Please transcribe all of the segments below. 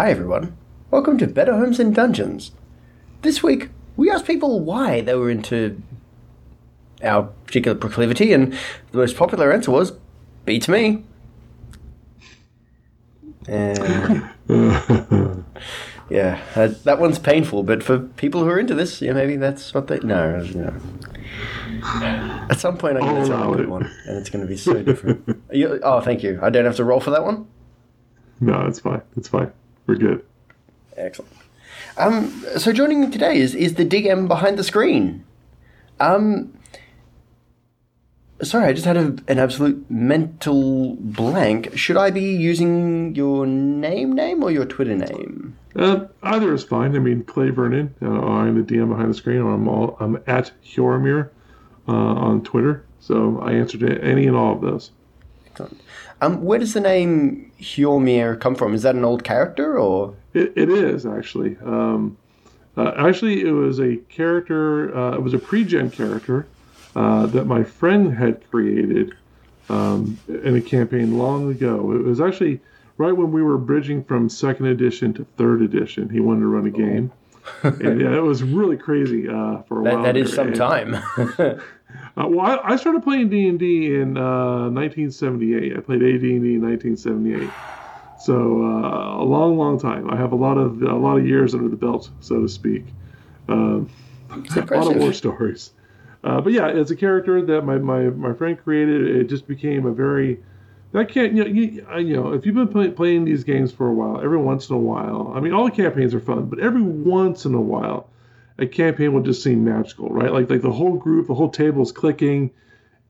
Hi everyone, welcome to Better Homes and Dungeons. This week, we asked people why they were into our particular proclivity, and the most popular answer was beats me. And yeah, that, that one's painful, but for people who are into this, yeah, maybe that's what they. No, no. At some point, I'm going to tell a good one, and it's going to be so different. You, oh, thank you. I don't have to roll for that one. No, it's fine. It's fine. We're good. Excellent. Um, so joining me today is is the DM behind the screen. Um, sorry, I just had a, an absolute mental blank. Should I be using your name name or your Twitter name? Uh, either is fine. I mean, Clay Vernon. Uh, I'm the DM behind the screen. I'm all, I'm at Hjormir uh, on Twitter. So I answer to any and all of those. Excellent. Um, where does the name Hjormir come from? Is that an old character or? It, it is actually. Um, uh, actually, it was a character. Uh, it was a pre-gen character uh, that my friend had created um, in a campaign long ago. It was actually right when we were bridging from second edition to third edition. He wanted to run a game. and yeah, it was really crazy uh, for a that, while. That is some time. Uh, well, I, I, started playing D and D in uh, 1978. I played AD&D in 1978, so uh, a long, long time. I have a lot of a lot of years under the belt, so to speak. Um, a lot of war stories. Uh, but yeah, it's a character that my, my, my friend created. It just became a very that can't you know, you, you know if you've been play, playing these games for a while, every once in a while. I mean, all the campaigns are fun, but every once in a while a campaign will just seem magical, right? Like like the whole group, the whole table is clicking,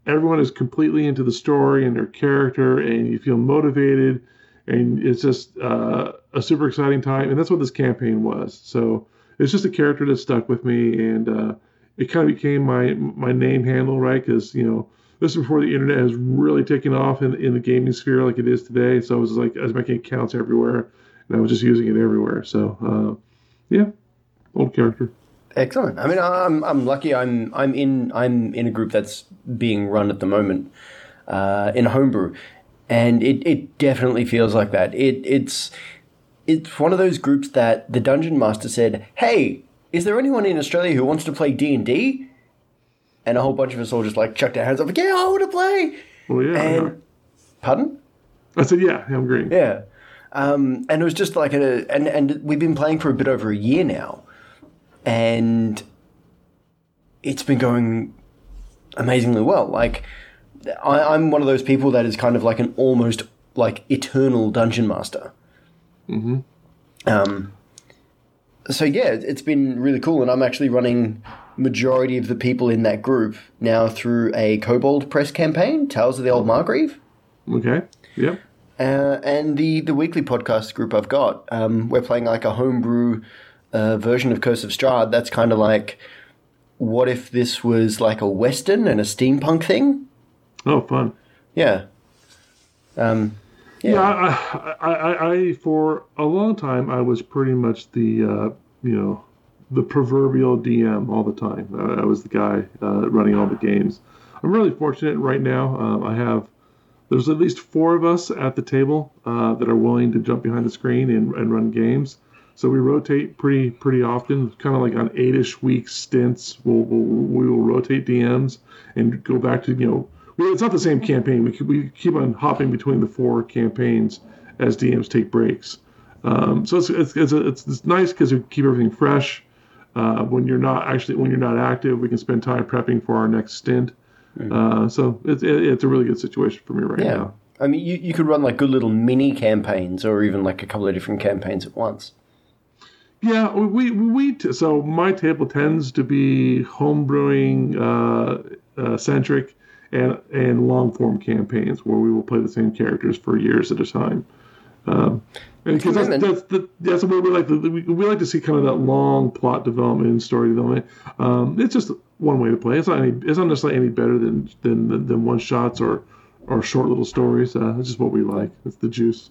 everyone is completely into the story and their character, and you feel motivated, and it's just uh, a super exciting time. And that's what this campaign was. So it's just a character that stuck with me, and uh, it kind of became my my name handle, right? Because you know this is before the internet has really taken off in, in the gaming sphere like it is today. So I was like I was making accounts everywhere, and I was just using it everywhere. So uh, yeah, old character. Excellent. I mean, I'm I'm lucky. I'm I'm in I'm in a group that's being run at the moment uh, in homebrew, and it, it definitely feels like that. It it's it's one of those groups that the dungeon master said, "Hey, is there anyone in Australia who wants to play D and D?" And a whole bunch of us all just like chucked our hands up, like, "Yeah, I want to play." Well, yeah. And pardon? I said, "Yeah, I'm green." Yeah. Um, and it was just like a and and we've been playing for a bit over a year now and it's been going amazingly well. Like, I, am one of those people that is kind of like an almost like eternal dungeon master. Mm-hmm. Um, so yeah, it's been really cool, and I'm actually running majority of the people in that group now through a Kobold press campaign, Tales of the Old Margrave. Okay. Yep. Uh, and the the weekly podcast group I've got, um, we're playing like a homebrew uh, version of Curse of Strahd that's kind of like, what if this was like a western and a steampunk thing? Oh, fun! Yeah. Um, yeah, yeah I, I, I, I, for a long time, I was pretty much the, uh, you know, the proverbial DM all the time. I, I was the guy uh, running all the games. I'm really fortunate right now. Um, I have there's at least four of us at the table uh, that are willing to jump behind the screen and, and run games. So we rotate pretty pretty often, kind of like on eight-ish week stints. We'll, we'll we will rotate DMs and go back to you know it's not the same campaign. We we keep on hopping between the four campaigns as DMs take breaks. Um, so it's it's it's, it's, it's nice because we keep everything fresh. Uh, when you're not actually when you're not active, we can spend time prepping for our next stint. Mm-hmm. Uh, so it's it, it's a really good situation for me right yeah. now. I mean, you, you could run like good little mini campaigns or even like a couple of different campaigns at once. Yeah, we we t- so my table tends to be homebrewing uh, uh, centric and and long form campaigns where we will play the same characters for years at a time. Um, because that's, that's, the, that's what we like. To, we, we like to see kind of that long plot development and story development. Um, it's just one way to play. It's not any, it's not necessarily any better than than than one shots or or short little stories. Uh, it's just what we like. It's the juice.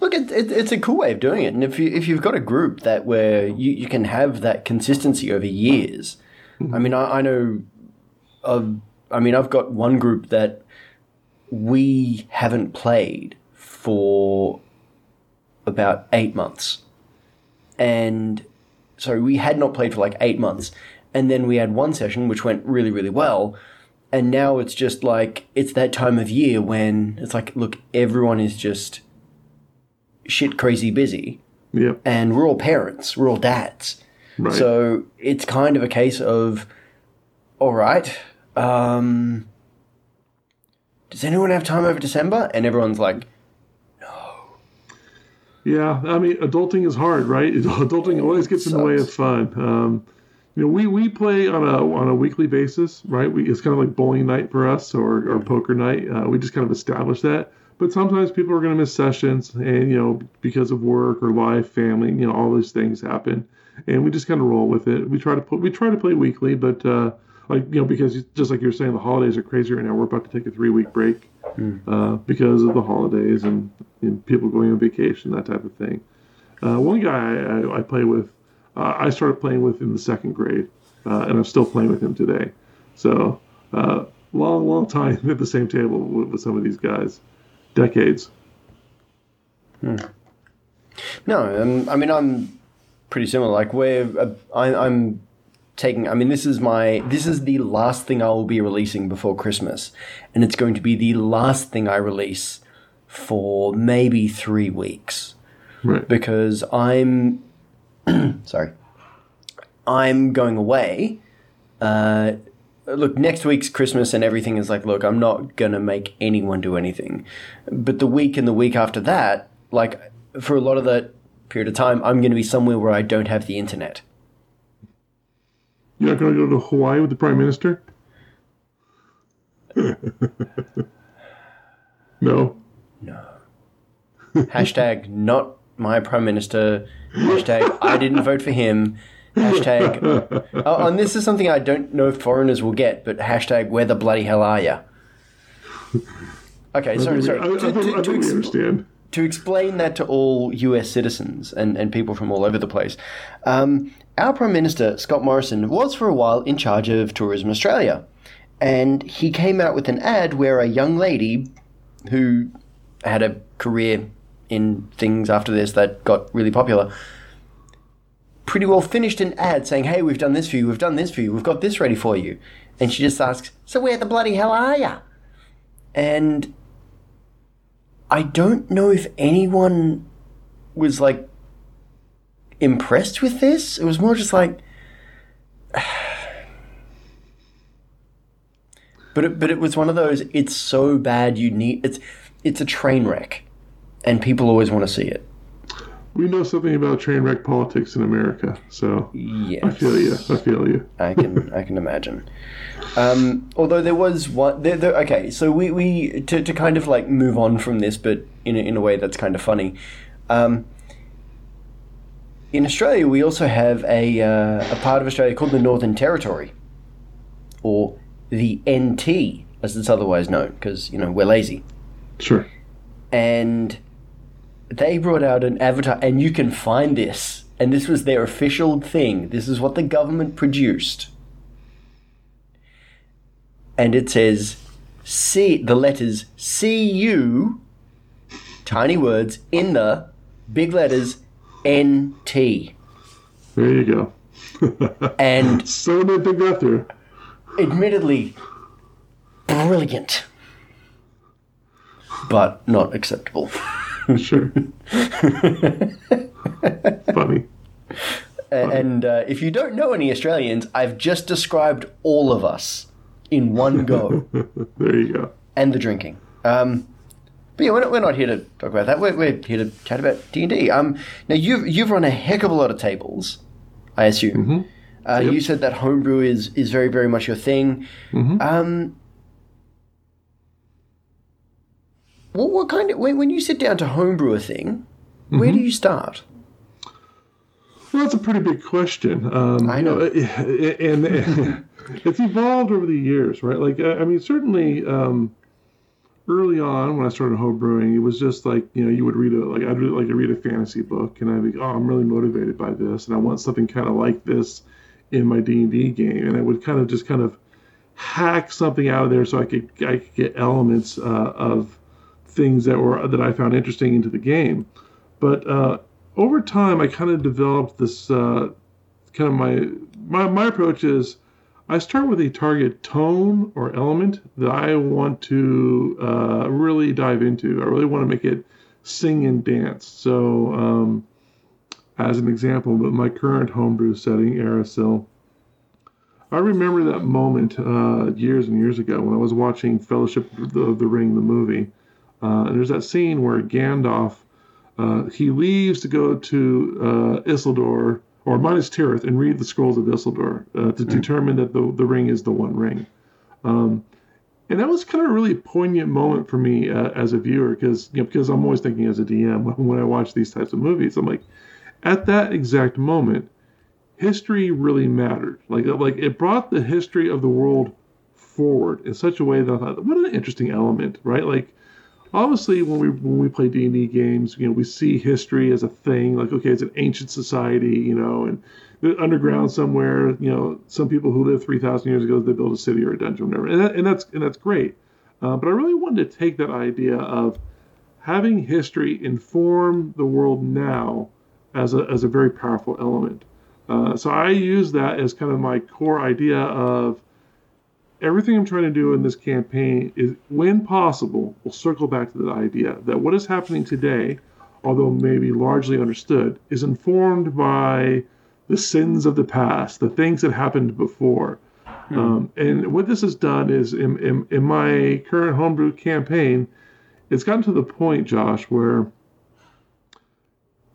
Look, it, it, it's a cool way of doing it, and if you if you've got a group that where you, you can have that consistency over years. I mean, I, I know, of, I mean, I've got one group that we haven't played for about eight months. And so we had not played for like eight months. And then we had one session which went really, really well. And now it's just like, it's that time of year when it's like, look, everyone is just shit crazy busy. Yep. And we're all parents, we're all dads. Right. So it's kind of a case of, all right, um, does anyone have time over December? And everyone's like, no. Yeah, I mean, adulting is hard, right? Adulting always gets in the way of fun. Um, you know, we, we play on a on a weekly basis, right? We, it's kind of like bowling night for us or, or poker night. Uh, we just kind of establish that. But sometimes people are going to miss sessions, and you know, because of work or life, family, you know, all these things happen, and we just kind of roll with it. We try to put we try to play weekly, but uh, like you know, because just like you're saying, the holidays are crazy right now. We're about to take a three week break uh, because of the holidays and, and people going on vacation, that type of thing. Uh, one guy I, I, I play with, uh, I started playing with in the second grade, uh, and I'm still playing with him today. So, uh, long, long time at the same table with, with some of these guys, decades. No, um, I mean I'm pretty similar. Like we're, uh, I, I'm taking. I mean this is my this is the last thing I will be releasing before Christmas, and it's going to be the last thing I release for maybe three weeks Right. because I'm sorry, I'm going away. Uh, look, next week's Christmas and everything is like, look, I'm not gonna make anyone do anything, but the week and the week after that, like for a lot of that period of time, I'm gonna be somewhere where I don't have the internet. You're not going to go to Hawaii with the prime minister? no. No. Hashtag not my prime minister. Hashtag I didn't vote for him. Hashtag. Oh, and this is something I don't know if foreigners will get, but hashtag where the bloody hell are ya? Okay, sorry, sorry. I, I, To- think- to- I to think we ex- understand. to explain that to all US citizens and, and people from all over the place, um, our Prime Minister, Scott Morrison, was for a while in charge of Tourism Australia. And he came out with an ad where a young lady who had a career in things after this that got really popular pretty well finished an ad saying, Hey, we've done this for you, we've done this for you, we've got this ready for you. And she just asks, So where the bloody hell are ya? And I don't know if anyone was like impressed with this. It was more just like, but it, but it was one of those. It's so bad you need it's it's a train wreck, and people always want to see it. We know something about train wreck politics in America, so Yes, I feel you. I feel you. I can I can imagine. Um, although there was one. There, there, okay, so we, we to, to kind of like move on from this, but in a, in a way that's kind of funny. Um, in Australia, we also have a uh, a part of Australia called the Northern Territory, or the NT, as it's otherwise known, because you know we're lazy Sure. and they brought out an avatar and you can find this and this was their official thing this is what the government produced and it says c the letters cu tiny words in the big letters nt There you go. and so think that through. admittedly brilliant but not acceptable Sure. Funny. And uh, if you don't know any Australians, I've just described all of us in one go, There you go. and the drinking. Um, but yeah, we're not, we're not here to talk about that. We're, we're here to chat about D and D. Um, now you've you've run a heck of a lot of tables, I assume. Uh, You said that homebrew is is very very much your thing. Um, what what kind of when, when you sit down to homebrew a thing, where do you start? Well, that's a pretty big question. Um, I know. you and, and it's evolved over the years, right? Like, I I mean, certainly um, early on when I started homebrewing, it was just like you know, you would read a like I'd really like to read a fantasy book, and I'd be, oh, I'm really motivated by this, and I want something kind of like this in my D and D game, and I would kind of just kind of hack something out of there so I could I could get elements uh, of things that were that I found interesting into the game. But uh, over time, I kind of developed this uh, kind of my, my my approach is I start with a target tone or element that I want to uh, really dive into. I really want to make it sing and dance. So, um, as an example, with my current homebrew setting, Aerosil, I remember that moment uh, years and years ago when I was watching Fellowship of the Ring, the movie. Uh, and there's that scene where Gandalf uh, he leaves to go to uh, Isildur or Minas Tirith and read the scrolls of Isildur uh, to mm-hmm. determine that the, the ring is the one ring. Um, and that was kind of a really poignant moment for me uh, as a viewer because you know, because I'm always thinking as a DM when, when I watch these types of movies, I'm like, at that exact moment, history really mattered. Like like it brought the history of the world forward in such a way that I thought, what an interesting element, right? Like obviously when we when we play D&D games, you know, we see history as a thing like okay, it's an ancient society, you know, and underground somewhere, you know, some people who lived 3000 years ago they built a city or a dungeon or whatever. And, that, and that's and that's great. Uh, but I really wanted to take that idea of having history inform the world now as a, as a very powerful element. Uh, so I use that as kind of my core idea of everything I'm trying to do in this campaign is, when possible, will circle back to the idea that what is happening today, although maybe largely understood, is informed by the sins of the past, the things that happened before. Hmm. Um, and what this has done is, in, in, in my current homebrew campaign, it's gotten to the point, Josh, where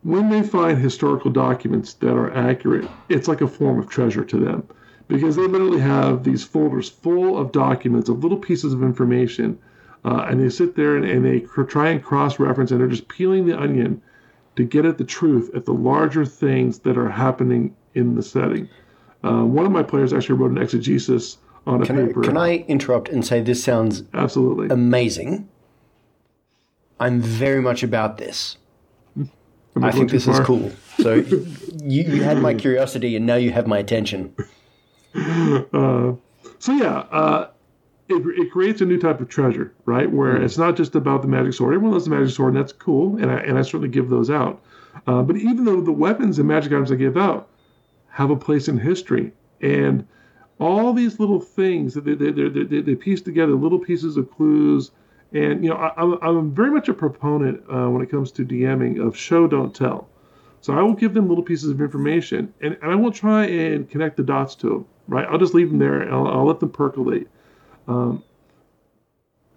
when they find historical documents that are accurate, it's like a form of treasure to them because they literally have these folders full of documents of little pieces of information uh, and they sit there and, and they cr- try and cross-reference and they're just peeling the onion to get at the truth at the larger things that are happening in the setting uh, one of my players actually wrote an exegesis on a can paper I, can i interrupt and say this sounds absolutely amazing i'm very much about this I think this far? is cool. So you, you had my curiosity, and now you have my attention. Uh, so yeah, uh, it, it creates a new type of treasure, right? Where mm. it's not just about the magic sword. Everyone loves the magic sword, and that's cool, and I, and I certainly give those out. Uh, but even though the weapons and magic items I give out have a place in history, and all these little things that they, they, they, they, piece together, little pieces of clues, and you know, I, am I'm very much a proponent uh, when it comes to DMing of show don't tell. So I will give them little pieces of information, and, and I will try and connect the dots to them right? I'll just leave them there and I'll, I'll let them percolate. Um,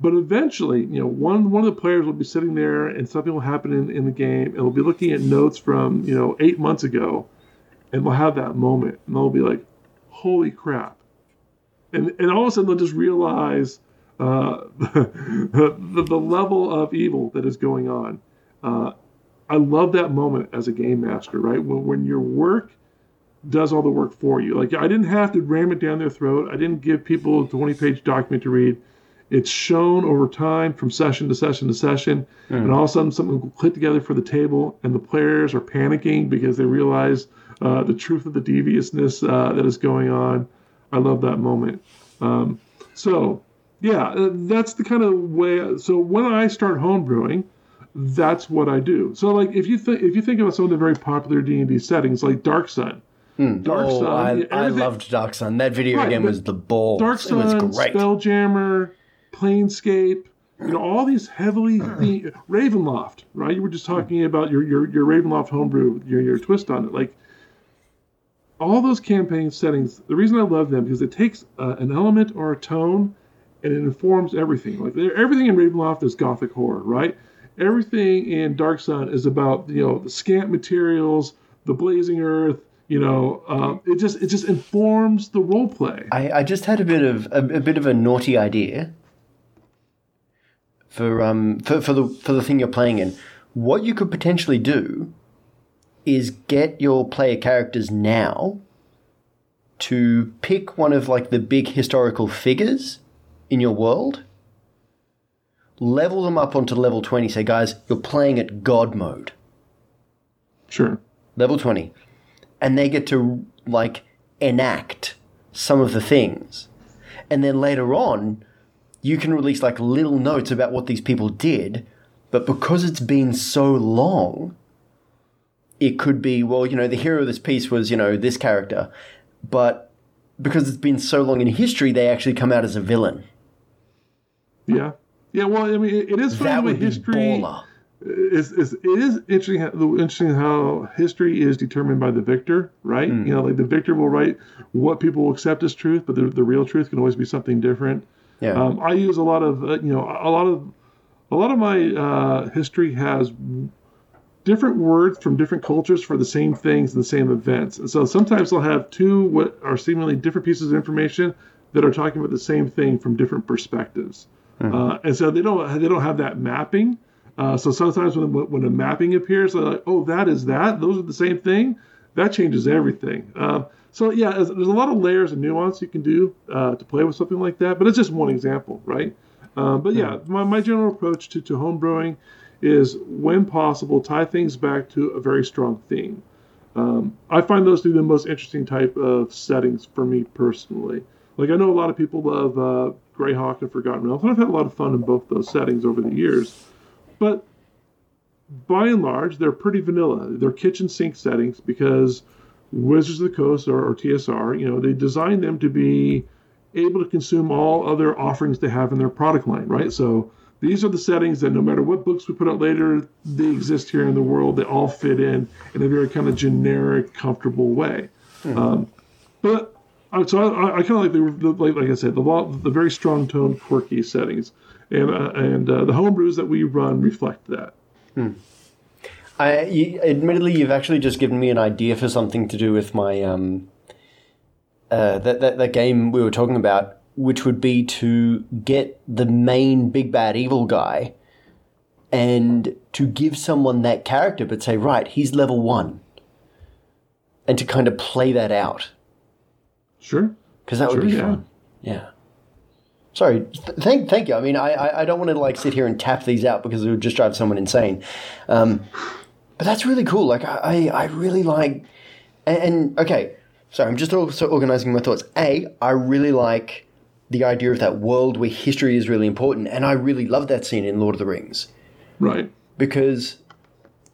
but eventually, you know, one one of the players will be sitting there and something will happen in, in the game. It'll be looking at notes from, you know, eight months ago and we'll have that moment and they'll be like, holy crap. And, and all of a sudden they'll just realize uh, the, the level of evil that is going on. Uh, I love that moment as a game master, right? When, when your work does all the work for you. Like I didn't have to ram it down their throat. I didn't give people a 20 page document to read. It's shown over time from session to session to session. Mm. And all of a sudden something will click together for the table and the players are panicking because they realize uh, the truth of the deviousness uh, that is going on. I love that moment. Um, so yeah, uh, that's the kind of way. So when I start homebrewing, that's what I do. So like if you think if you think about some of the very popular D and D settings like Dark Sun, Mm. Dark oh, Sun. I, I, loved Dark Sun. That video right, game was the bull. Dark Sun, it was great. Spelljammer, Planescape, you know, all these heavily the- Ravenloft, right? You were just talking about your your, your Ravenloft homebrew, your your twist on it. Like all those campaign settings, the reason I love them because it takes uh, an element or a tone and it informs everything. Like everything in Ravenloft is gothic horror, right? Everything in Dark Sun is about you know the scant materials, the blazing earth, you know um, it just it just informs the role play I, I just had a bit of a, a, bit of a naughty idea for um for, for the for the thing you're playing in. What you could potentially do is get your player characters now to pick one of like the big historical figures in your world level them up onto level 20 say guys you're playing at god mode sure level 20 and they get to like enact some of the things. And then later on, you can release like little notes about what these people did, but because it's been so long, it could be, well, you know, the hero of this piece was, you know, this character. But because it's been so long in history, they actually come out as a villain. Yeah. Yeah, well, I mean, it is funny That would history is, is it is interesting how, interesting how history is determined by the victor, right? Hmm. You know, like the victor will write what people will accept as truth, but the, the real truth can always be something different. Yeah. Um, I use a lot of uh, you know a lot of a lot of my uh, history has different words from different cultures for the same things and the same events. And so sometimes I'll have two what are seemingly different pieces of information that are talking about the same thing from different perspectives. Uh, and so they don't they don't have that mapping. Uh, so sometimes when when a mapping appears, they're like, oh, that is that. Those are the same thing. That changes everything. Um, so yeah, there's, there's a lot of layers and nuance you can do uh, to play with something like that. But it's just one example, right? Um, but yeah, my, my general approach to, to home brewing is when possible, tie things back to a very strong theme. Um, I find those to be the most interesting type of settings for me personally. Like I know a lot of people love uh, Greyhawk and Forgotten Realms, and I've had a lot of fun in both those settings over the years. But by and large, they're pretty vanilla. They're kitchen sink settings because Wizards of the Coast or, or TSR, you know, they designed them to be able to consume all other offerings they have in their product line, right? So these are the settings that no matter what books we put out later, they exist here in the world. They all fit in in a very kind of generic, comfortable way. Um, but so I, I kind of like the, the like, I said the the very strong tone, quirky settings, and uh, and uh, the homebrews that we run reflect that. I, you, admittedly, you've actually just given me an idea for something to do with my um, uh, that, that that game we were talking about, which would be to get the main big bad evil guy, and to give someone that character, but say, right, he's level one, and to kind of play that out Sure. because that would be yeah. fun. Yeah. Sorry. Th- thank, thank you. I mean, I, I, I don't want to like sit here and tap these out because it would just drive someone insane. Um, but that's really cool. Like, I, I, I really like, and, and okay. Sorry, I'm just also organizing my thoughts. A, I really like the idea of that world where history is really important, and I really love that scene in Lord of the Rings Right. because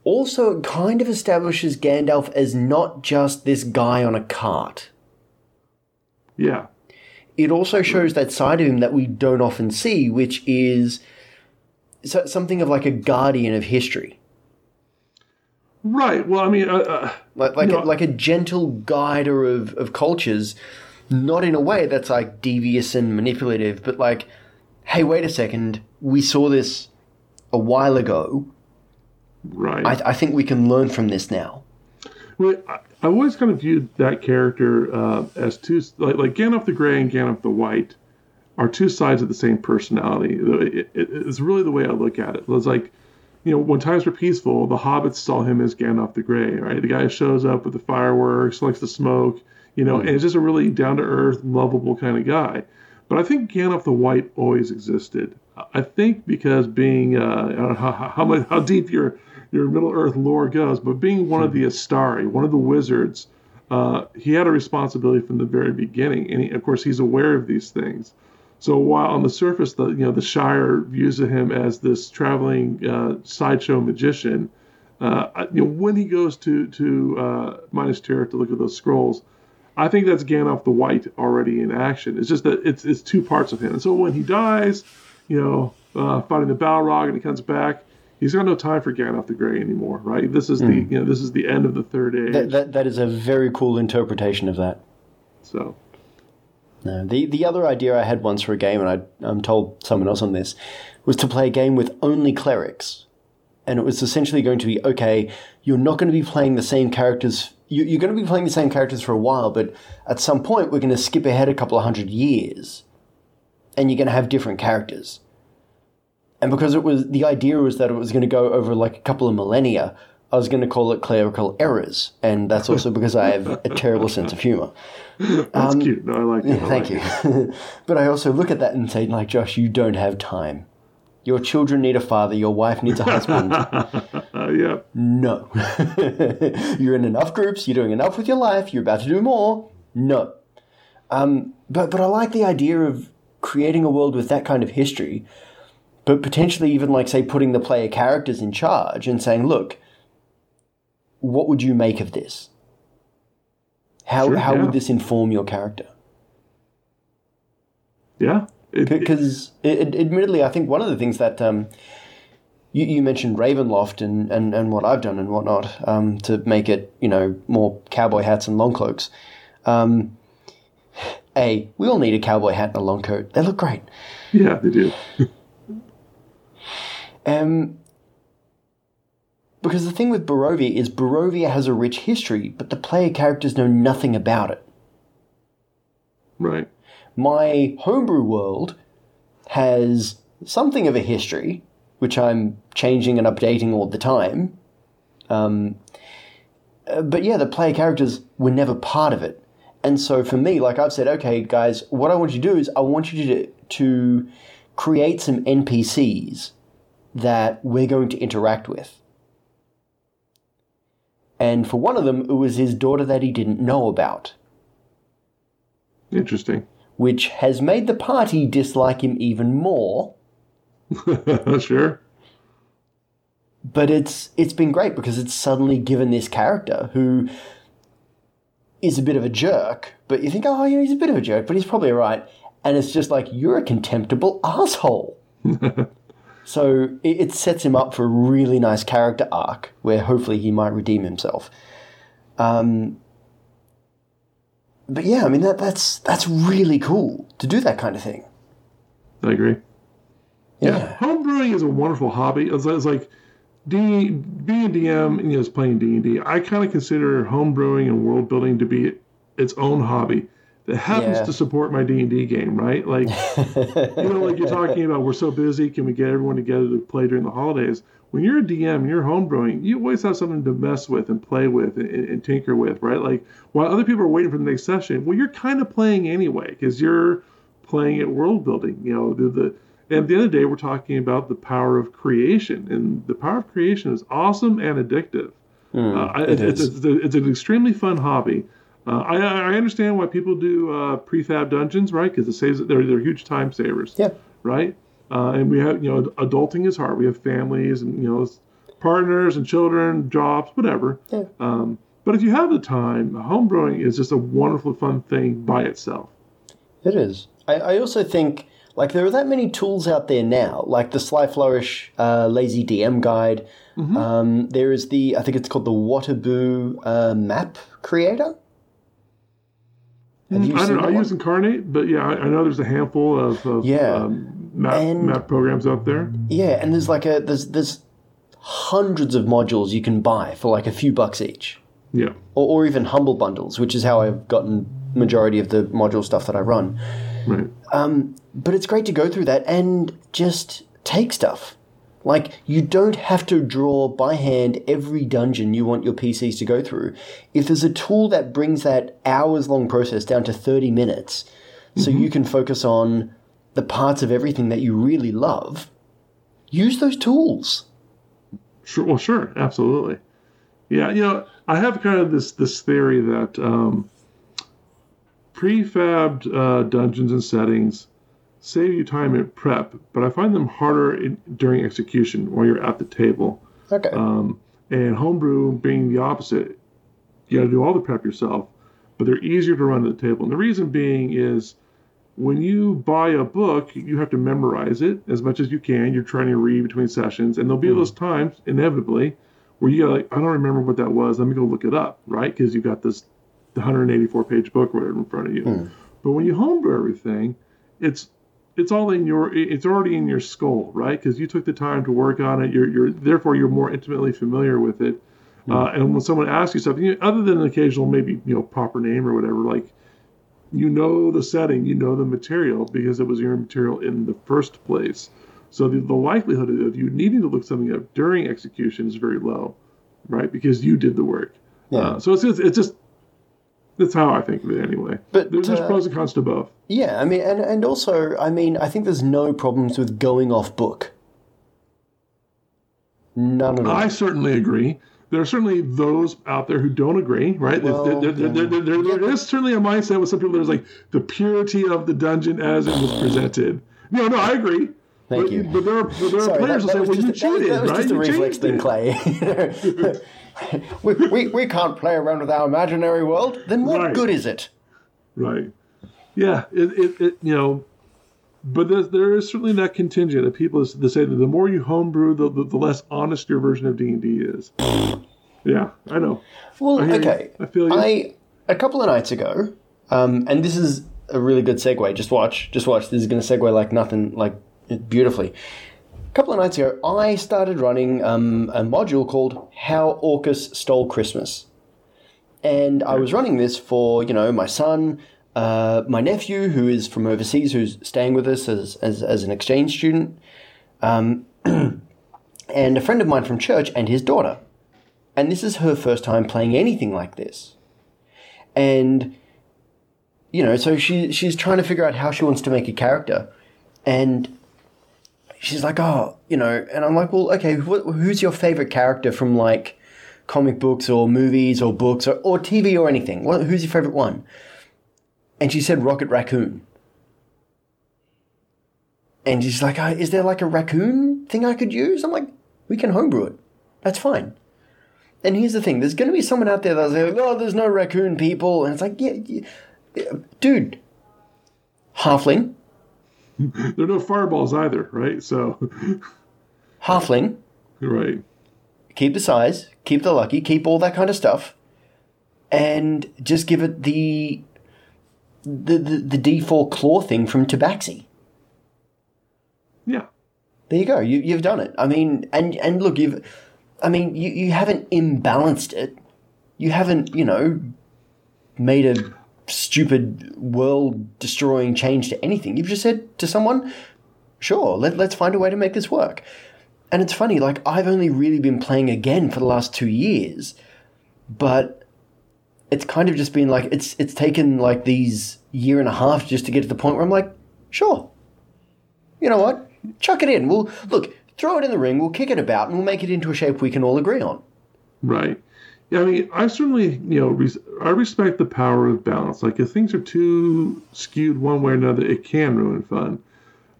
also it kind of establishes Gandalf as not just this guy on a cart. Yeah. it also shows that side of him that we don't often see, which is so- something of like a guardian of history, Right. Well, I mean, uh, uh, like like a, know- like a gentle guider of of cultures, not in a way that's like devious and manipulative, but like, hey, wait a second, we saw this a while ago. right. I, I think we can learn from this now. Well, I, I always kind of viewed that character uh, as two, like, like Gandalf the Grey and Gandalf the White are two sides of the same personality. It, it, it's really the way I look at it. It's like, you know, when times were peaceful, the hobbits saw him as Gandalf the Grey, right? The guy shows up with the fireworks, likes to smoke, you know, and is just a really down to earth, lovable kind of guy. But I think Gandalf the White always existed. I think because being, uh, I don't know how, how, how deep your your Middle Earth lore goes, but being one of the Istari, one of the wizards, uh, he had a responsibility from the very beginning, and he, of course he's aware of these things. So while on the surface, the you know the Shire views him as this traveling uh, sideshow magician, uh, you know when he goes to to uh, Minas Tirith to look at those scrolls, I think that's Gandalf the White already in action. It's just that it's it's two parts of him. And so when he dies, you know, uh, fighting the Balrog, and he comes back, he's got no time for Gandalf the Grey anymore, right? This is the hmm. you know this is the end of the third age. That, that that is a very cool interpretation of that. so No, the the other idea I had once for a game, and I I'm told someone else on this, was to play a game with only clerics, and it was essentially going to be okay. You're not going to be playing the same characters. You, you're going to be playing the same characters for a while, but at some point we're going to skip ahead a couple of hundred years, and you're going to have different characters. And because it was the idea was that it was going to go over like a couple of millennia, I was going to call it clerical errors, and that's also because I have a terrible sense of humor. that's cute. No, I like it. I Um, Thank like you. it. but I also look at that and say, like, Josh, you don't have time. Your children need a father. Your wife needs a husband. Uh, yeah, no. you're in enough groups. You're doing enough with your life. You're about to do more. No. Um, but but I like the idea of creating a world with that kind of history, but potentially even like say putting the player characters in charge and saying, look, what would you make of this? How Sure, how yeah. would this inform your character? Yeah. It- it- Because it, admittedly, I think one of the things that um, you, you mentioned Ravenloft and, and, and what I've done and whatnot um, to make it, you know, more cowboy hats and long cloaks. Um, a, we all need a cowboy hat and a long coat. They look great. yeah, they do. Um, because the thing with Barovia is Barovia has a rich history, but the player characters know nothing about it. Right. My homebrew world has something of a history, which I'm changing and updating all the time. Um, uh, but yeah, the player characters were never part of it. And so for me, like I've said, okay, guys, what I want you to do is I want you to, to create some NPCs that we're going to interact with. And for one of them, it was his daughter that he didn't know about Interesting. which has made the party dislike him even more. sure. But it's it's been great because it's suddenly given this character who is a bit of a jerk, but you think, oh, yeah, he's a bit of a jerk, but he's probably right. And it's just like you're a contemptible asshole. so it, it sets him up for a really nice character arc where hopefully he might redeem himself. Um, but yeah, I mean that that's that's really cool to do that kind of thing. I agree. Yeah. Yeah. Homebrewing is a wonderful hobby. It's, it's like D, being a DM and you know, playing D&D. I kind of consider homebrewing and world building to be its own hobby that happens Yeah. to support my D&D game, right? Like, you know, like you're talking about, we're so busy, can we get everyone together to play during the holidays? When you're a DM you're homebrewing, you always have something to mess with and play with and, and tinker with, right? Like, while other people are waiting for the next session, well, you're kind of playing anyway because you're playing at world building. You know, the, the and at the end of the day, we're talking about the power of creation, and the power of creation is awesome and addictive. uh, it it's, it's, it's, a- it's an extremely fun hobby. Uh, I, I understand why people do uh, prefab dungeons, right? Because it saves they're they're huge time savers, Yeah. right? Uh, and we have you know adulting is hard. We have families and you know partners and children, jobs, whatever. Yeah. Um, but if you have the time, homebrewing is just a wonderful, fun thing by itself. It is. I, I also think like there are that many tools out there now, like the Sly Flourish uh, Lazy DM Guide. Um, there is the I think it's called the Watabou uh, Map Creator. You I don't know. I use Inkarnate, but yeah, I, I know there's a handful of, of Yeah. um, map, And- map programs out there. Yeah, and there's like a there's there's hundreds of modules you can buy for like a few bucks each, Yeah. or, or even humble bundles, which is how I've gotten majority of the module stuff that I run. Right. but it's great to go through that and just take stuff. Like, you don't have to draw by hand every dungeon you want your PCs to go through. If there's a tool that brings that hours long process down to 30 minutes, so you can focus on the parts of everything that you really love, use those tools. Sure. Well, sure. Absolutely. Yeah. You know, I have kind of this this theory that um, prefabbed uh, dungeons and settings save you time at prep, but I find them harder in, during execution while you're at the table. Okay. Um, and homebrew being the opposite, you got to do all the prep yourself, but they're easier to run at the table. And the reason being is when you buy a book, you have to memorize it as much as you can. You're trying to read between sessions, and there'll be those times inevitably where you like, I don't remember what that was. Let me go look it up, right? Because you've got this 184 page book right in front of you. But when you homebrew everything, it's it's all in your it's already in your skull right? Because you took the time to work on it. You're, you're therefore you're more intimately familiar with it. Uh, and when someone asks you something you, other than an occasional maybe you know proper name or whatever like you know the setting you know the material because it was your material in the first place. So the, the likelihood of you needing to look something up during execution is very low right? Because you did the work. Yeah. uh, so it's, it's just that's how i think of it anyway But, there's, there's uh, pros and cons to both Yeah, I mean, and, and also, I mean, I think there's no problems with going off book. None at all. I certainly agree. There are certainly those out there who don't agree, right? There- Well, there, there, there, there, there- is certainly a mindset with some people that's like the purity of the dungeon as it was presented. No, no, I agree. Thank but, you. But there are, but there are Sorry, players that, who that say, well, you just, a- that, cheated, that was right? just a You reflex thing. Clay. we, we, we can't play around with our imaginary world. Then what Right. good is it? Right. Yeah. It, it, it you know, but there, there is certainly that contingent of people that say that the more you homebrew, the, the, the less honest your version of D and D is. yeah, I know. Well, I hear you. okay. I feel you. I a couple of nights ago, um, and this is a really good segue. Just watch, just watch. This is going to segue like nothing, like beautifully. A couple of nights ago, I started running um, a module called "How Orcus Stole Christmas," and I was running this for you know my son, uh, my nephew who is from overseas, who's staying with us as as, as an exchange student, um, and a friend of mine from church and his daughter. And this is her first time playing anything like this. And you know, so she she's trying to figure out how she wants to make a character. And she's like, "Oh, you know," and I'm like, "Well, okay, wh- who's your favorite character from like comic books or movies or books or, or TV or anything? What, who's your favorite one?" And she said Rocket Raccoon. And she's like, "Uh, "Is there like a raccoon thing I could use?" I'm like, "We can homebrew it. That's fine." And here's the thing: there's going to be someone out there that's like, "Oh, there's no raccoon people," and it's like, "Yeah, yeah, yeah, dude, halfling, there are no fireballs either, right? So, halfling, right. keep the size, keep the lucky, keep all that kind of stuff, and just give it the the the, the D4 claw thing from Tabaxi. Yeah. There you go. You, you've done it. I mean, and and look, you've, I mean, you, you haven't imbalanced it. You haven't, you know, made a stupid world destroying change to anything. You've just said to someone, sure, let, let's find a way to make this work. And it's funny, like, I've only really been playing again for the last two years, but it's kind of just been like, it's, it's taken like these year and a half just to get to the point where I'm like, sure, you know what? Chuck it in. We'll look, throw it in the ring. We'll kick it about, and we'll make it into a shape we can all agree on. Right. Yeah, I mean, I certainly, you know, res- I respect the power of balance. Like, if things are too skewed one way or another, it can ruin fun.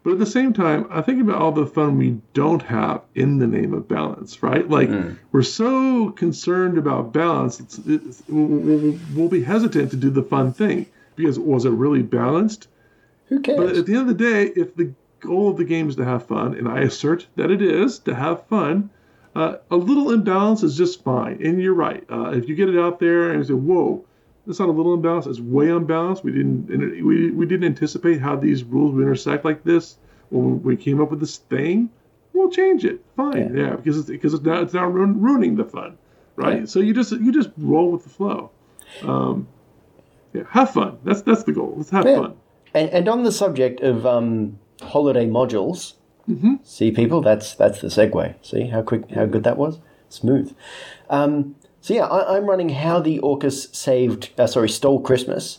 But at the same time, I think about all the fun we don't have in the name of balance, right? Like, mm. we're so concerned about balance, it's, it's, we'll, we'll, we'll be hesitant to do the fun thing because was it really balanced? Who cares? But at the end of the day, if the goal of the game is to have fun, and I assert that it is to have fun, uh, a little imbalance is just fine. And you're right. Uh, if you get it out there and you say, "Whoa, that's not a little imbalance; it's way unbalanced," we didn't we we didn't anticipate how these rules would intersect like this when we came up with this thing. We'll change it. Fine, yeah, because it's because it's now it's now ruin, ruining the fun, right? Yeah. So you just you just roll with the flow. Um, yeah, have fun. That's that's the goal. Let's have Yeah. fun. And, and on the subject of um, holiday modules, Mm-hmm. see people, that's that's the segue. See how quick, how good that was, smooth. Um, so yeah, I, I'm running how the Orcus saved, uh, sorry, stole Christmas,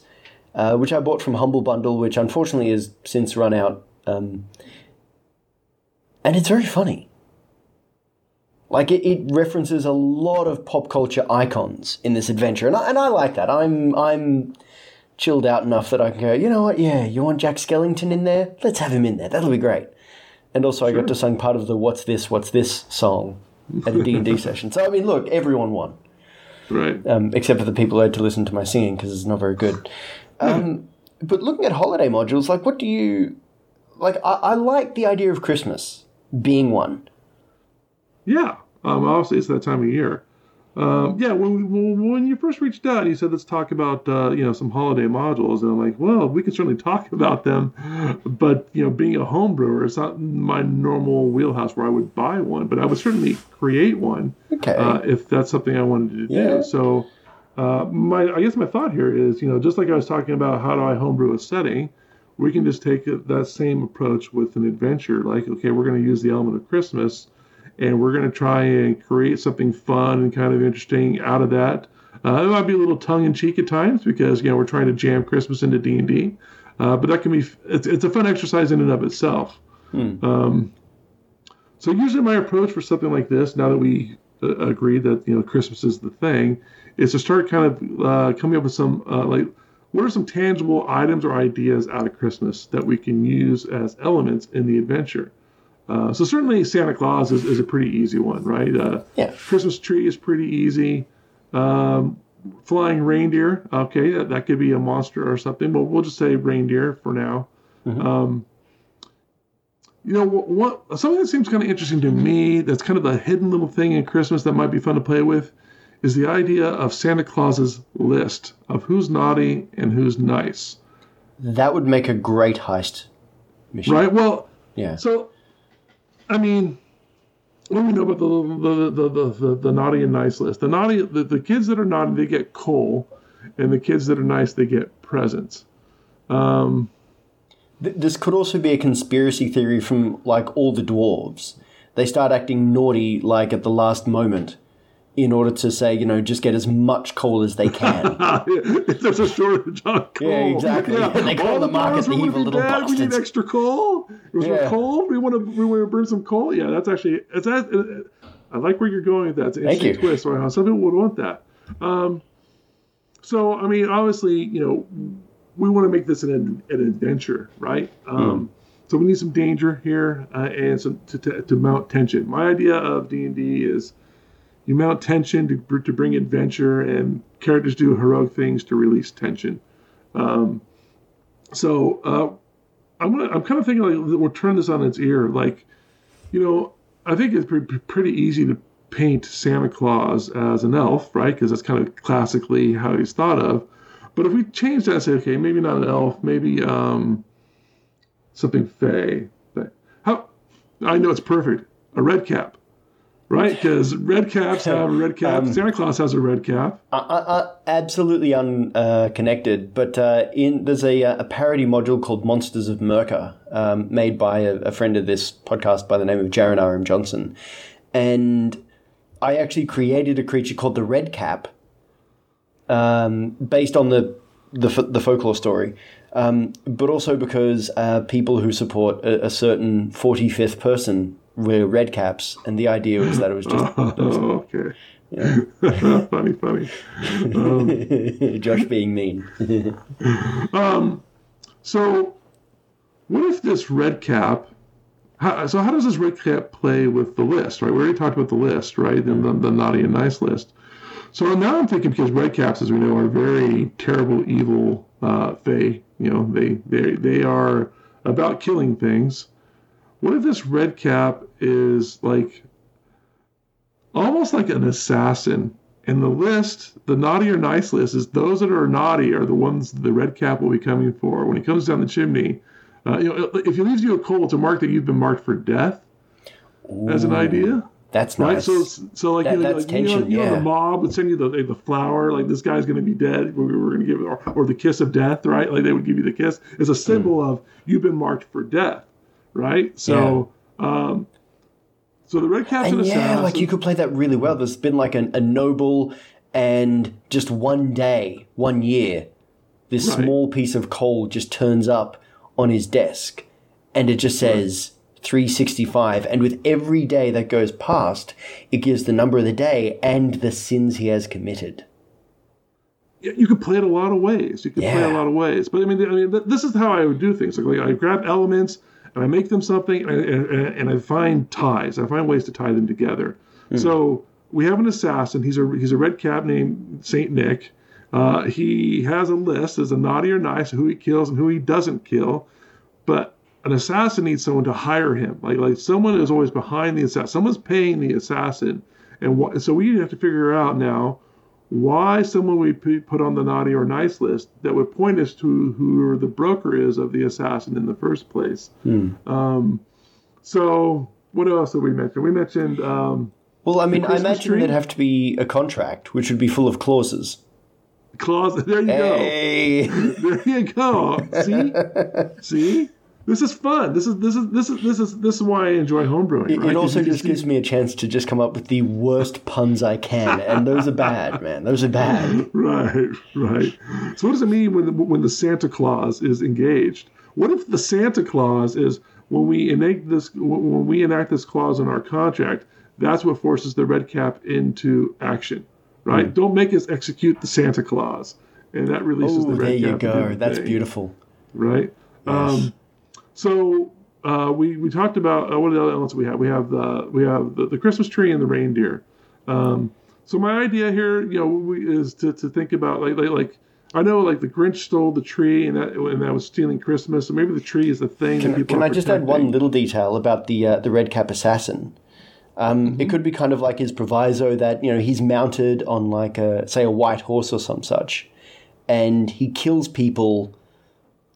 uh, which I bought from Humble Bundle, which unfortunately has since run out. Um, and it's very funny. Like it, it references a lot of pop culture icons in this adventure, and I, and I like that. I'm I'm chilled out enough that I can go, you know what, yeah, you want Jack Skellington in there? Let's have him in there. That'll be great. And also I got to sing part of the What's This, What's This song at a D&D session. So, I mean, look, everyone won, Right. um, except for the people who had to listen to my singing because it's not very good. Um, but looking at holiday modules, like, what do you... Like, I, I like the idea of Christmas being one. Yeah, um, obviously it's that time of year. Um, yeah, when, we, when when you first reached out, you said let's talk about uh, you know some holiday modules, and I'm like, well, we can certainly talk about them, but you know, being a home brewer, it's not my normal wheelhouse where I would buy one, but I would certainly create one Okay. uh, if that's something I wanted to Yeah. do. So, uh, my I guess my thought here is, you know, just like I was talking about, how do I homebrew a setting? We can just take that same approach with an adventure. Like, okay, we're going to use the element of Christmas, and we're going to try and create something fun and kind of interesting out of that. Uh, it might be a little tongue in cheek at times because you know we're trying to jam Christmas into D and D, uh, but that can be it's, it's a fun exercise in and of itself. Um, so usually my approach for something like this, now that we uh, agree that you know Christmas is the thing, is to start kind of uh, coming up with some uh, like what are some tangible items or ideas out of Christmas that we can use as elements in the adventure. Uh, so certainly Santa Claus is, is a pretty easy one, right? Uh, Yeah. Christmas tree is pretty easy. Um, flying reindeer, okay, that, that could be a monster or something, but we'll just say reindeer for now. Um, you know what, what? Something that seems kind of interesting to me. That's kind of a hidden little thing in Christmas that might be fun to play with, is the idea of Santa Claus's list of who's naughty and who's nice. That would make a great heist mission. Right. Well, Yeah. So, I mean, do we know about the the, the, the, the, the naughty and nice list? The naughty, the, the kids that are naughty, they get coal, and the kids that are nice, they get presents. Um, This could also be a conspiracy theory from like all the dwarves. They start acting naughty like at the last moment in order to say, you know, just get as much coal as they can. if there's a shortage on coal, Yeah, exactly. They go All on the market, the evil little bad. We need extra coal. Was Yeah. coal? We want to we want to burn some coal. Yeah, that's actually it's. that- I like where you're going with that. It's an Thank interesting you. twist. Right? Some people would want that. Um, so I mean, obviously, you know, we want to make this an an adventure, right? Um, So we need some danger here uh, and some to, to, to mount tension. My idea of D and D is you mount tension to, to bring adventure, and characters do heroic things to release tension. Um, so uh, I'm gonna, I'm kind of thinking like we'll turn this on its ear. Like, you know, I think it's pre- pre- pretty easy to paint Santa Claus as an elf, right? Because that's kind of classically how he's thought of. But if we change that and say, okay, maybe not an elf, maybe um, something fey. How I know it's perfect. A red cap, right? Because red caps have a red cap. Um, Santa Claus has a red cap. uh, uh, uh, absolutely unconnected, but uh, in there's a, uh, a parody module called Monsters of Merca, um, made by a, a friend of this podcast by the name of Jaron R. M. Johnson, and I actually created a creature called the Red Cap, um, based on the the, the folklore story, um, but also because uh, people who support a, a certain 45th person wear red caps, and the idea was that it was just Oh, okay. funny, funny. Josh being mean. um, So, what if this red cap? How, so, how does this red cap play with the list? Right, we already talked about the list, right? And the, the naughty and nice list. So now I'm thinking because red caps, as we know, are very terrible, evil. Uh, they, you know, they they they are about killing things. What if this red cap is like almost like an assassin? And the list, the naughty or nice list, is those that are naughty are the ones the red cap will be coming for. When he comes down the chimney, uh, you know, if he leaves you a coal, a mark that you've been marked for death. As an idea, That's right? nice. So, so like, That- you know, like, you know, tension, you know, the mob would send you the the flower, like this guy's going to be dead. We're, we're going to give it, or, or the kiss of death, right? Like they would give you the kiss. It's a symbol of you've been marked for death, right? So, um, so the red cap's an and yeah, like you could play that really well. There's been like an, a noble, and just one day, one year, this Right. small piece of coal just turns up on his desk, and it just says 365. And with every day that goes past, it gives the number of the day and the sins he has committed. You could play it a lot of ways. You could play a lot of ways. But I mean, I mean, th- this is how I would do things. Like, like I grab elements and I make them something, and I, and, I find ties. I find ways to tie them together. So we have an assassin. He's a he's a red cap named Saint Nick. Uh, he has a list as a naughty or nice who he kills and who he doesn't kill. But an assassin needs someone to hire him. Like like someone is always behind the assassin. Someone's paying the assassin, and so we have to figure out now why someone we put on the naughty or nice list that would point us to who the broker is of the assassin in the first place. Um, so what else did we mention? We mentioned um, Well, I mean, I imagine tree? there'd have to be a contract, which would be full of clauses. clause. There you go. There you go. See, see. This is fun. This is this is this is this is this is why I enjoy homebrewing. It, right? it also just gives me a chance to just come up with the worst puns I can, and those are bad, man. Those are bad. Right, right. So what does it mean when the, when the Santa Claus is engaged? What if the Santa Claus is when we enact this when we enact this clause in our contract? That's what forces the red cap into action, right? Don't make us execute the Santa Claus, and that releases Oh, the red cap. there you go. That's beautiful. right? Um, so uh, we we talked about uh, what are the other elements we have? We have the we have the, the Christmas tree and the reindeer. Um, so my idea here, you know, we, is to, to think about like, like like I know like the Grinch stole the tree and that and that was stealing Christmas. So maybe the tree is the thing that Can, people. can I just add one little detail about the uh, the red cap assassin? Um, Mm-hmm. It could be kind of like his proviso that you know he's mounted on like a say a white horse or some such, and he kills people,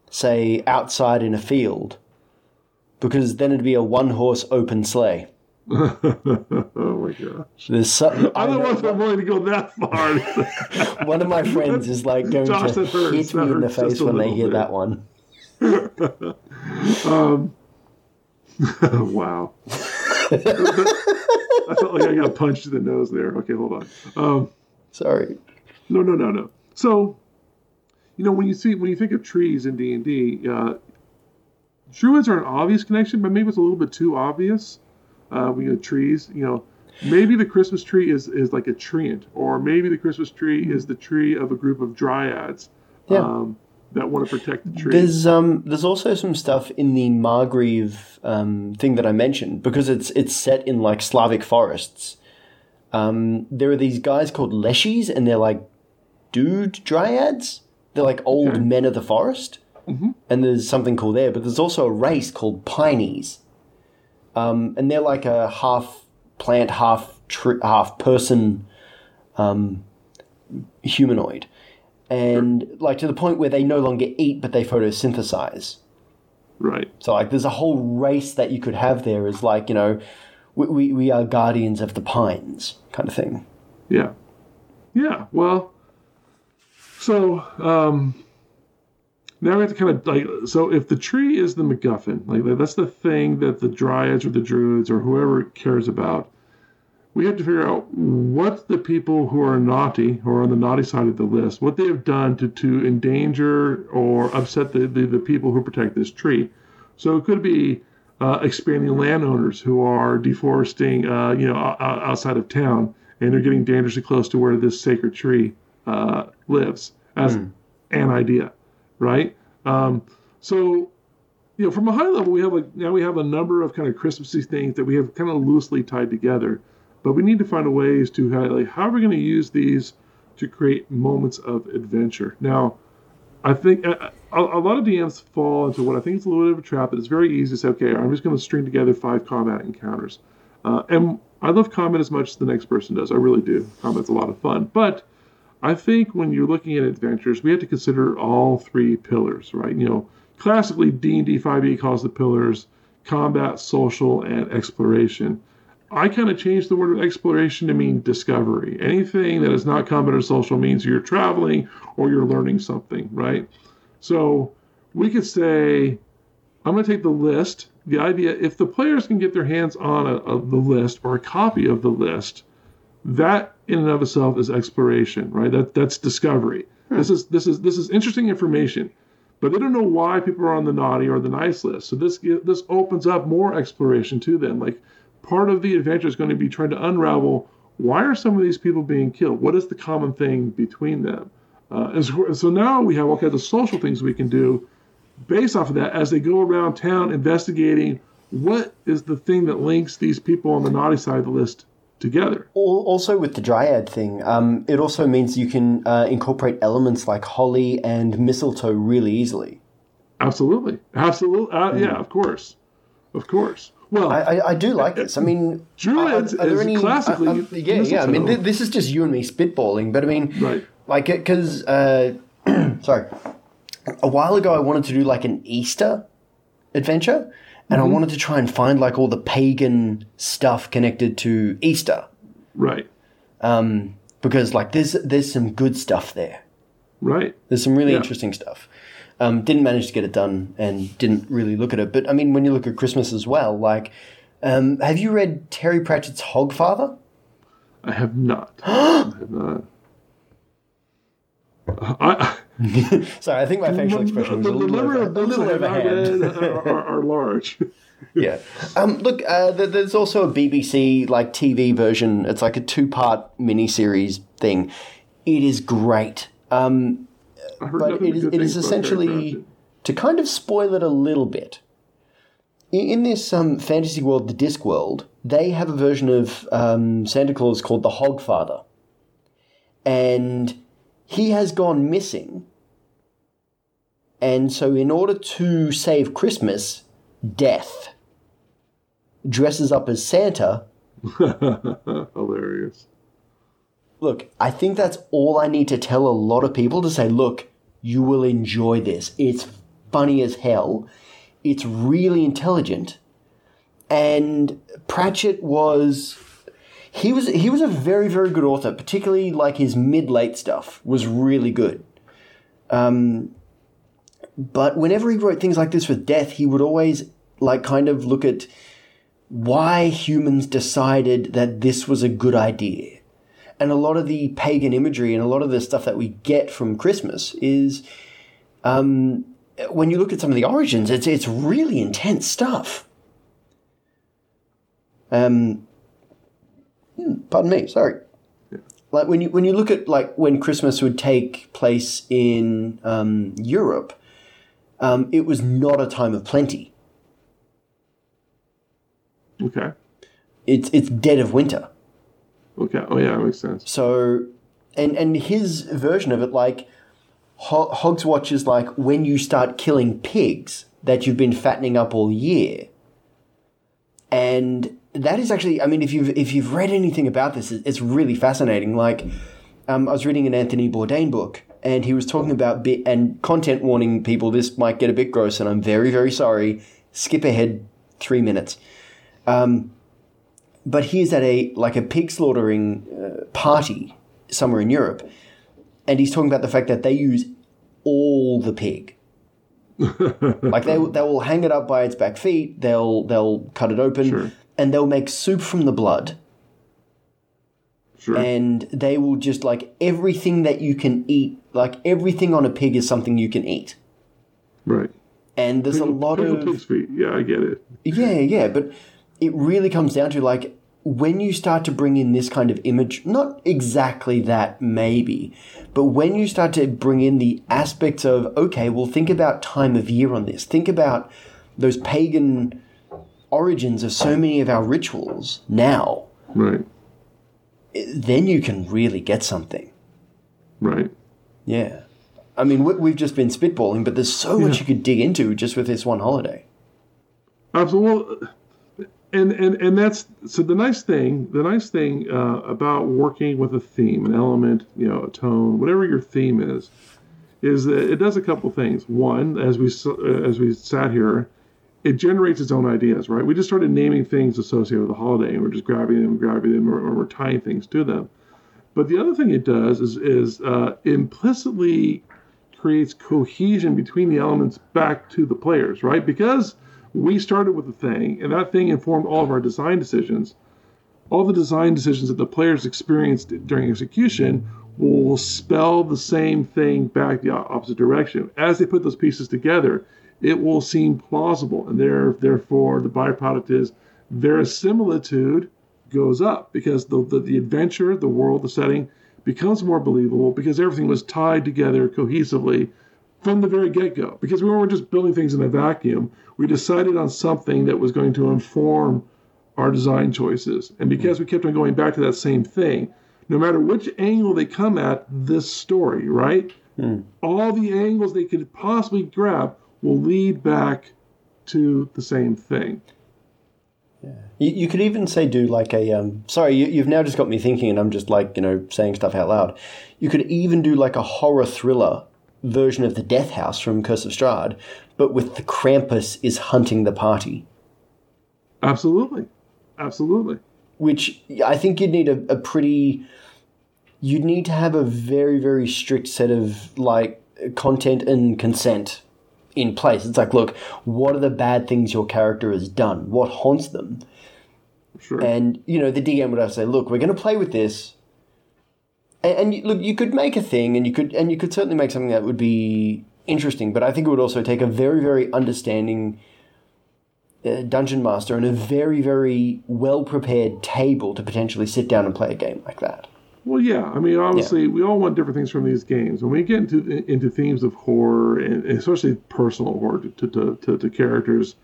say outside in a field, because then it'd be a one horse open sleigh. oh my gosh! There's some, I don't know- if I'm willing to go that far. one of my friends is like going Josh, to hit me in the face when they hear bit. that one. wow. I felt like I got punched in the nose there. Okay, hold on. Um, Sorry. no, no, no, no. So, you know, when you see when you think of trees in D and D, uh, druids are an obvious connection, but maybe it's a little bit too obvious. Uh, when you have trees, you know, maybe the Christmas tree is is like a treant, or maybe the Christmas tree is the tree of a group of dryads Yeah. um, that want to protect the tree. There's um there's also some stuff in the Margreve um thing that I mentioned because it's it's set in like Slavic forests. Um, there are these guys called Leshies, and they're like dude dryads. They're like old Okay. men of the forest, Mhm. and there's something called there. But there's also a race called Pineys, um, and they're like a half plant, half tr- half person, um, humanoid, and like to the point where they no longer eat, but they photosynthesize. right. So like, there's a whole race that you could have there. Is like you know, we, we, we are guardians of the pines, kind of thing. Yeah. Yeah. Well, so um, now we have to kind of like so if the tree is the MacGuffin, like that's the thing that the dryads or the druids or whoever cares about. We have to figure out what the people who are naughty, who are on the naughty side of the list, what they have done to, to endanger or upset the, the, the people who protect this tree. So it could be uh, expanding landowners who are deforesting, uh, you know, outside of town, and they're getting dangerously close to where this sacred tree uh, lives as an idea, right? Um, so, you know, from a high level, we have like now we have a number of kind of Christmassy things that we have kind of loosely tied together, but we need to find ways to how, like how are we going to use these to create moments of adventure. Now, I think a, a, a lot of DMs fall into what I think is a little bit of a trap. That it's very easy to say, okay, I'm just going to string together five combat encounters, uh, and I love combat as much as the next person does. I really do. Combat's a lot of fun, but I think when you're looking at adventures, we have to consider all three pillars, right? You know, classically D&D 5e calls the pillars combat, social, and exploration. I kind of changed the word exploration to mean discovery. Anything that is not combat or social means you're traveling or you're learning something, right? So we could say, I'm going to take the list. The idea, if the players can get their hands on a, a, the list or a copy of the list, that in and of itself is exploration, right? That that's discovery. This is this is this is interesting information, but they don't know why people are on the naughty or the nice list. So this this opens up more exploration to them. Like part of the adventure is going to be trying to unravel why are some of these people being killed? What is the common thing between them? Uh, and so, so now we have all kinds of social things we can do based off of that as they go around town investigating what is the thing that links these people on the naughty side of the list together. Also, with the dryad thing, um, it also means you can uh, incorporate elements like holly and mistletoe really easily. Absolutely, absolutely, uh, yeah, of course, of course. Well, I, I, I do like this. I mean, Druids are- are there any- classically uh, uh, yeah, yeah. I mean, th- this is just you and me spitballing, but I mean, Right. like, because uh, sorry, a while ago I wanted to do like an Easter adventure, and I wanted to try and find like all the pagan stuff connected to Easter, right, um, because like there's there's some good stuff there. right. There's some really Yeah. interesting stuff. Um, didn't manage to get it done and didn't really look at it. But I mean, when you look at Christmas as well, like, um, have you read Terry Pratchett's Hogfather? I have not. I have not. I, Sorry, I think my facial expression was a little, over, a little I have not overhand. are, are, are large. yeah. Um, look, uh, there's also a BBC like TV version. It's like a two-part miniseries thing. It is great. Um, but it good it is essentially to kind of spoil it a little bit. in, in this um, fantasy world, the Discworld, they have a version of um, Santa Claus called the Hogfather, and he has gone missing. And so, in order to save Christmas, Death dresses up as Santa. Hilarious. Look, I think that's all I need to tell a lot of people to say, look, you will enjoy this. It's funny as hell. It's really intelligent. And Pratchett was he was he was a very very good author, particularly like his mid late stuff was really good. Um, but whenever he wrote things like this with death, he would always like kind of look at why humans decided that this was a good idea. And a lot of the pagan imagery and a lot of the stuff that we get from Christmas is, um, when you look at some of the origins, it's it's really intense stuff. Um, hmm, pardon me, sorry. Like when you when you look at like when Christmas would take place in um, Europe, um, it was not a time of plenty. Okay. It's it's dead of winter. Okay. Oh yeah, that makes sense. So, and and his version of it, like Ho- Hogswatch, is like when you start killing pigs that you've been fattening up all year, and that is actually, I mean, if you've if you've read anything about this, it's really fascinating. Like, um, I was reading an Anthony Bourdain book, and he was talking about bit and content warning people. This might get a bit gross, and I'm very very sorry. Skip ahead three minutes. Um, but he's at a like a pig slaughtering uh, party somewhere in Europe, and he's talking about the fact that they use all the pig. like they they will hang it up by its back feet. They'll they'll cut it open, Sure. and they'll make soup from the blood. Sure. And they will just like everything that you can eat. Like everything on a pig is something you can eat. right. And there's a lot of pig's feet. Yeah, I get it. Yeah, yeah, but it really comes down to like when you start to bring in this kind of image, not exactly that maybe, but when you start to bring in the aspects of, okay, well, think about time of year on this, think about those pagan origins of so many of our rituals now, Right. Then you can really get something. Right. Yeah. I mean, we- we've just been spitballing, but there's so much you could dig into just with this one holiday. Absolutely. And, and and that's so the nice thing the nice thing uh, about working with a theme an element you know a tone whatever your theme is is that it does a couple things one as we uh, as we sat here it generates its own ideas right we just started naming things associated with the holiday and we're just grabbing them grabbing them or, or we're tying things to them but the other thing it does is is uh, implicitly creates cohesion between the elements back to the players, right? Because we started with a thing, and that thing informed all of our design decisions. All the design decisions that the players experienced during execution will spell the same thing back the opposite direction. As they put those pieces together, it will seem plausible, and there, therefore, the byproduct is verisimilitude goes up because the, the, the adventure, the world, the setting becomes more believable because everything was tied together cohesively from the very get go. Because we weren't just building things in a vacuum, we decided on something that was going to inform our design choices. And because we kept on going back to that same thing, no matter which angle they come at this story, right? Hmm. All the angles they could possibly grab will lead back to the same thing. You, you could even say do like a um, sorry you, you've now just got me thinking and I'm just like you know saying stuff out loud. You could even do like a horror thriller version of the Death House from Curse of Strahd, but with the Krampus is hunting the party, Absolutely. Absolutely. which I think you'd need a, a pretty you'd need to have a very very strict set of like content and consent in place. It's like look, what are the bad things your character has done? What haunts them? Sure. And you know, the DM would have to say, "Look, we're going to play with this." And, and you, look, you could make a thing, and you could, and you could certainly make something that would be interesting. But I think it would also take a very, very understanding uh, dungeon master and a very, very well prepared table to potentially sit down and play a game like that. Well, yeah. I mean, obviously, we all want different things from these games. When we get into into themes of horror, and especially personal horror to to, to, to characters,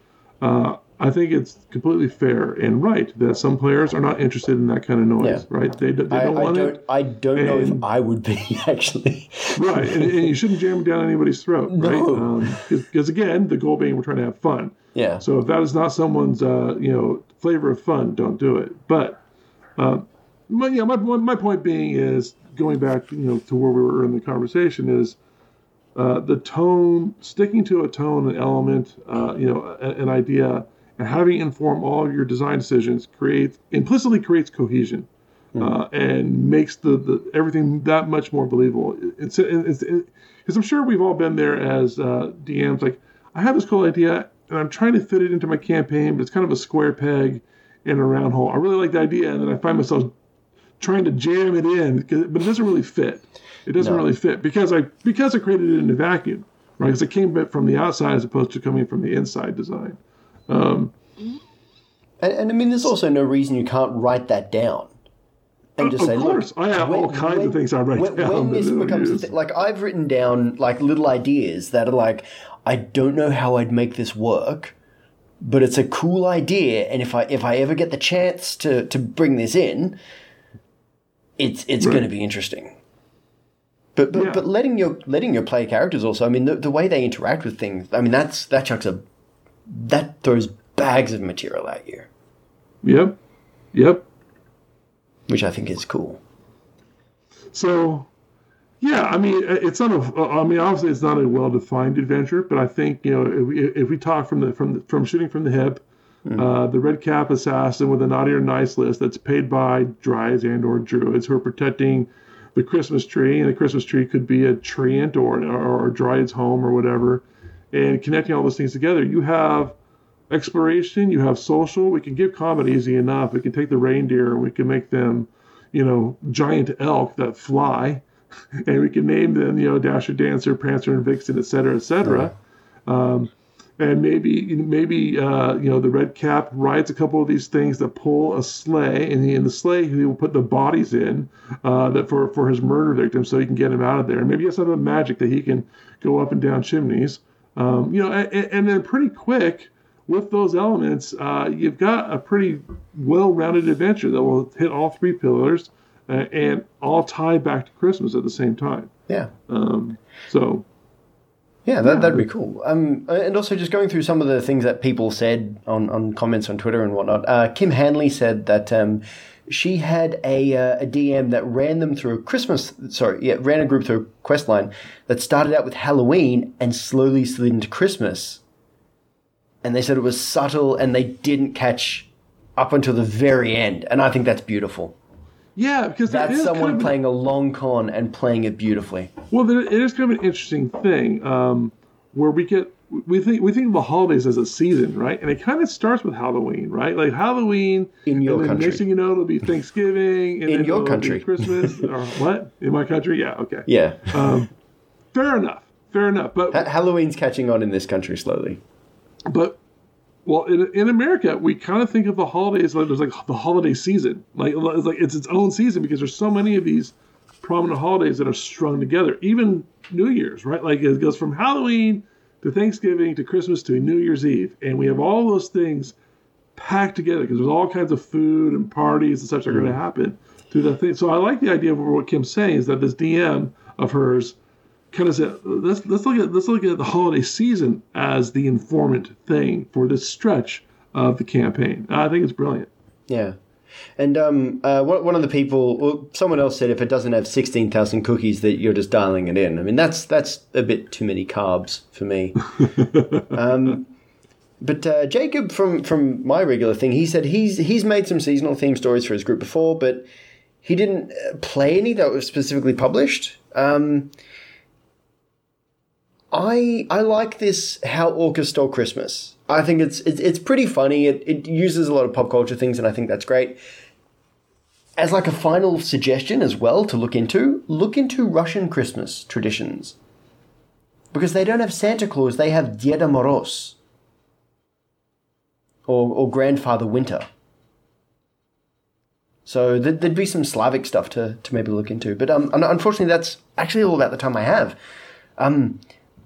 uh, I think it's completely fair and right that some players are not interested in that kind of noise, Yeah. right? They, they don't I, I want don't. it, I don't know if I would be actually. right? And, and you shouldn't jam it down anybody's throat, No. right? Because again, the goal being we're trying to have fun. Yeah. So if that is not someone's, uh, you know, flavor of fun, don't do it. But, uh, my, yeah, my, my point being is going back, you know, to where we were in the conversation is uh, the tone, sticking to a tone, an element, uh, you know, a, an idea, and having it inform all of your design decisions creates implicitly creates cohesion. Uh, and makes the, the everything that much more believable. It's because I'm sure we've all been there as uh, DMs. Like, I have this cool idea, and I'm trying to fit it into my campaign, but it's kind of a square peg in a round hole. I really like the idea, and then I find myself trying to jam it in, but it doesn't really fit. It doesn't No. really fit because I because I created it in a vacuum, right? Because it came from the outside as opposed to coming from the inside design. Um, And, and I mean, there's also no reason you can't write that down and just of say, course, look, I have all kinds when- of things I write when, down. when this becomes a use. like I've written down like little ideas that are like I don't know how I'd make this work, but it's a cool idea, and if I if I ever get the chance to to bring this in, it's it's Right. going to be interesting. But but, Yeah. but letting your letting your play characters also, I mean, the, the way they interact with things, I mean, that's that chucks a that throws bags of material at you, Yep, yep. which I think is cool. So, yeah, I mean, it's not a. I mean, obviously, it's not a well-defined adventure, but I think you know, if we, if we talk from the from the, from shooting from the hip, uh, the red cap assassin with a naughty or nice list that's paid by dryads and or druids who are protecting the Christmas tree, and the Christmas tree could be a treant or or a dryad's home or whatever, and connecting all those things together, you have exploration, you have social. We can give combat easy enough. We can take the reindeer and we can make them you know, giant elk that fly, and we can name them, you know, Dasher, Dancer, Prancer, and Vixen, et cetera, et cetera. Um, and maybe, maybe, uh, you know, the red cap rides a couple of these things that pull a sleigh, and in the sleigh he will put the bodies in uh, that for for his murder victims, so he can get him out of there. And maybe he has some magic that he can go up and down chimneys. Um, you know, and, and then pretty quick with those elements, uh, you've got a pretty well-rounded adventure that will hit all three pillars uh, and all tie back to Christmas at the same time. Yeah. Um, so, Yeah, that, that'd be cool. Um, and also just going through some of the things that people said on, on comments on Twitter and whatnot. Uh, Kim Hanley said that um, she had a, uh, a DM that ran them through a Christmas, sorry, yeah, ran a group through a quest line that started out with Halloween and slowly slid into Christmas. And they said it was subtle and they didn't catch up until the very end. And I think that's beautiful. Yeah, because that That's someone playing a long con and playing it beautifully. well, it is kind of an interesting thing um, where we get we think we think of the holidays as a season, right? And it kind of starts with Halloween, right? Like Halloween In your and country. Next thing you know, it'll be Thanksgiving. And In then your country. Christmas or what? In my country? Yeah. Okay. Yeah. Fair enough. Fair enough. But Ha- Halloween's catching on in this country slowly. but well in, in america we kind of think of the holidays like there's like the holiday season. Like it's like it's its own season because there's so many of these prominent holidays that are strung together. Even new year's right? Like it goes from halloween to thanksgiving to christmas to new year's eve. And we have all those things packed together because there's all kinds of food and parties and such that are going to mm. happen through that thing. So i like the idea of what kim's saying is that this dm of hers kind of said, let's let's look at let's look at the holiday season as the informant thing for this stretch of the campaign. I think it's brilliant. Yeah. And um, uh, one of the people, well, someone else said if it doesn't have 16,000 cookies, that you're just dialing it in. I mean, that's that's a bit too many carbs for me. um, but uh, Jacob from, from my regular thing, he said he's he's made some seasonal theme stories for his group before, but he didn't uh, play any that were specifically published. Um, I I like this how Orcs stole Christmas. I think it's it's, it's pretty funny. It, it uses a lot of pop culture things, and I think that's great. As like a final suggestion as well to look into, look into Russian Christmas traditions. Because they don't have Santa Claus, they have Deda Moroz. Or, or Grandfather Winter. So there'd, there'd be some Slavic stuff to, to maybe look into. But um, unfortunately, that's actually all about the time I have. Um,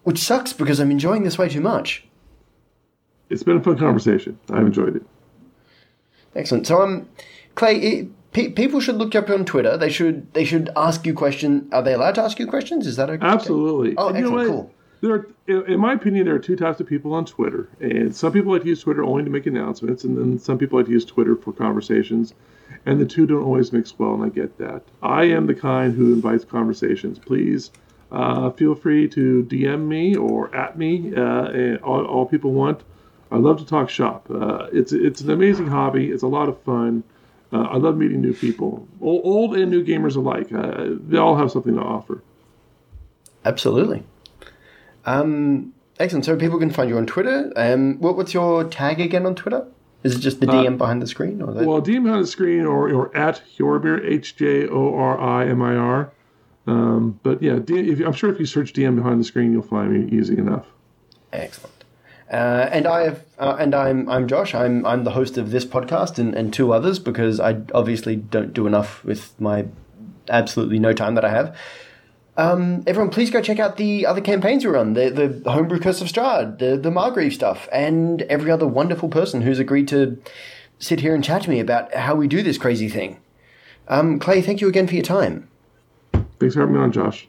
which sucks because I'm enjoying this way too much. it's been a fun conversation. I've enjoyed it. Excellent. So, um, Clay, it, pe- people should look you up on Twitter. They should they should ask you questions. Are they allowed to ask you questions? Is that okay? Absolutely. Oh, And you know Cool. There are, in my opinion, there are two types of people on Twitter, and some people like to use Twitter only to make announcements, and then some people like to use Twitter for conversations, and the two don't always mix well, and I get that. I am the kind who invites conversations. Please uh, feel free to DM me or at me, uh, all, all people want. I love to talk shop. Uh, it's it's an amazing hobby. It's a lot of fun. Uh, I love meeting new people, old, old and new gamers alike. Uh, they all have something to offer. Absolutely. Um, excellent. So people can find you on Twitter. Um, what, what's your tag again on Twitter? Is it just the DM behind the screen, or that? Well, DM behind the screen or, or at Hjorimir, H J O R I M I R. Um, but yeah, if, I'm sure if you search DM behind the screen, you'll find me easy enough. Excellent. Uh, and I have, uh, and I'm, I'm Josh. I'm, I'm the host of this podcast and, and two others because I obviously don't do enough with my absolutely no time that I have. Um, everyone, please go check out the other campaigns we run: the the Homebrew Curse of Strahd, the the Margreve stuff, and every other wonderful person who's agreed to sit here and chat to me about how we do this crazy thing. Um, Clay, thank you again for your time. Thanks for having me on, Josh.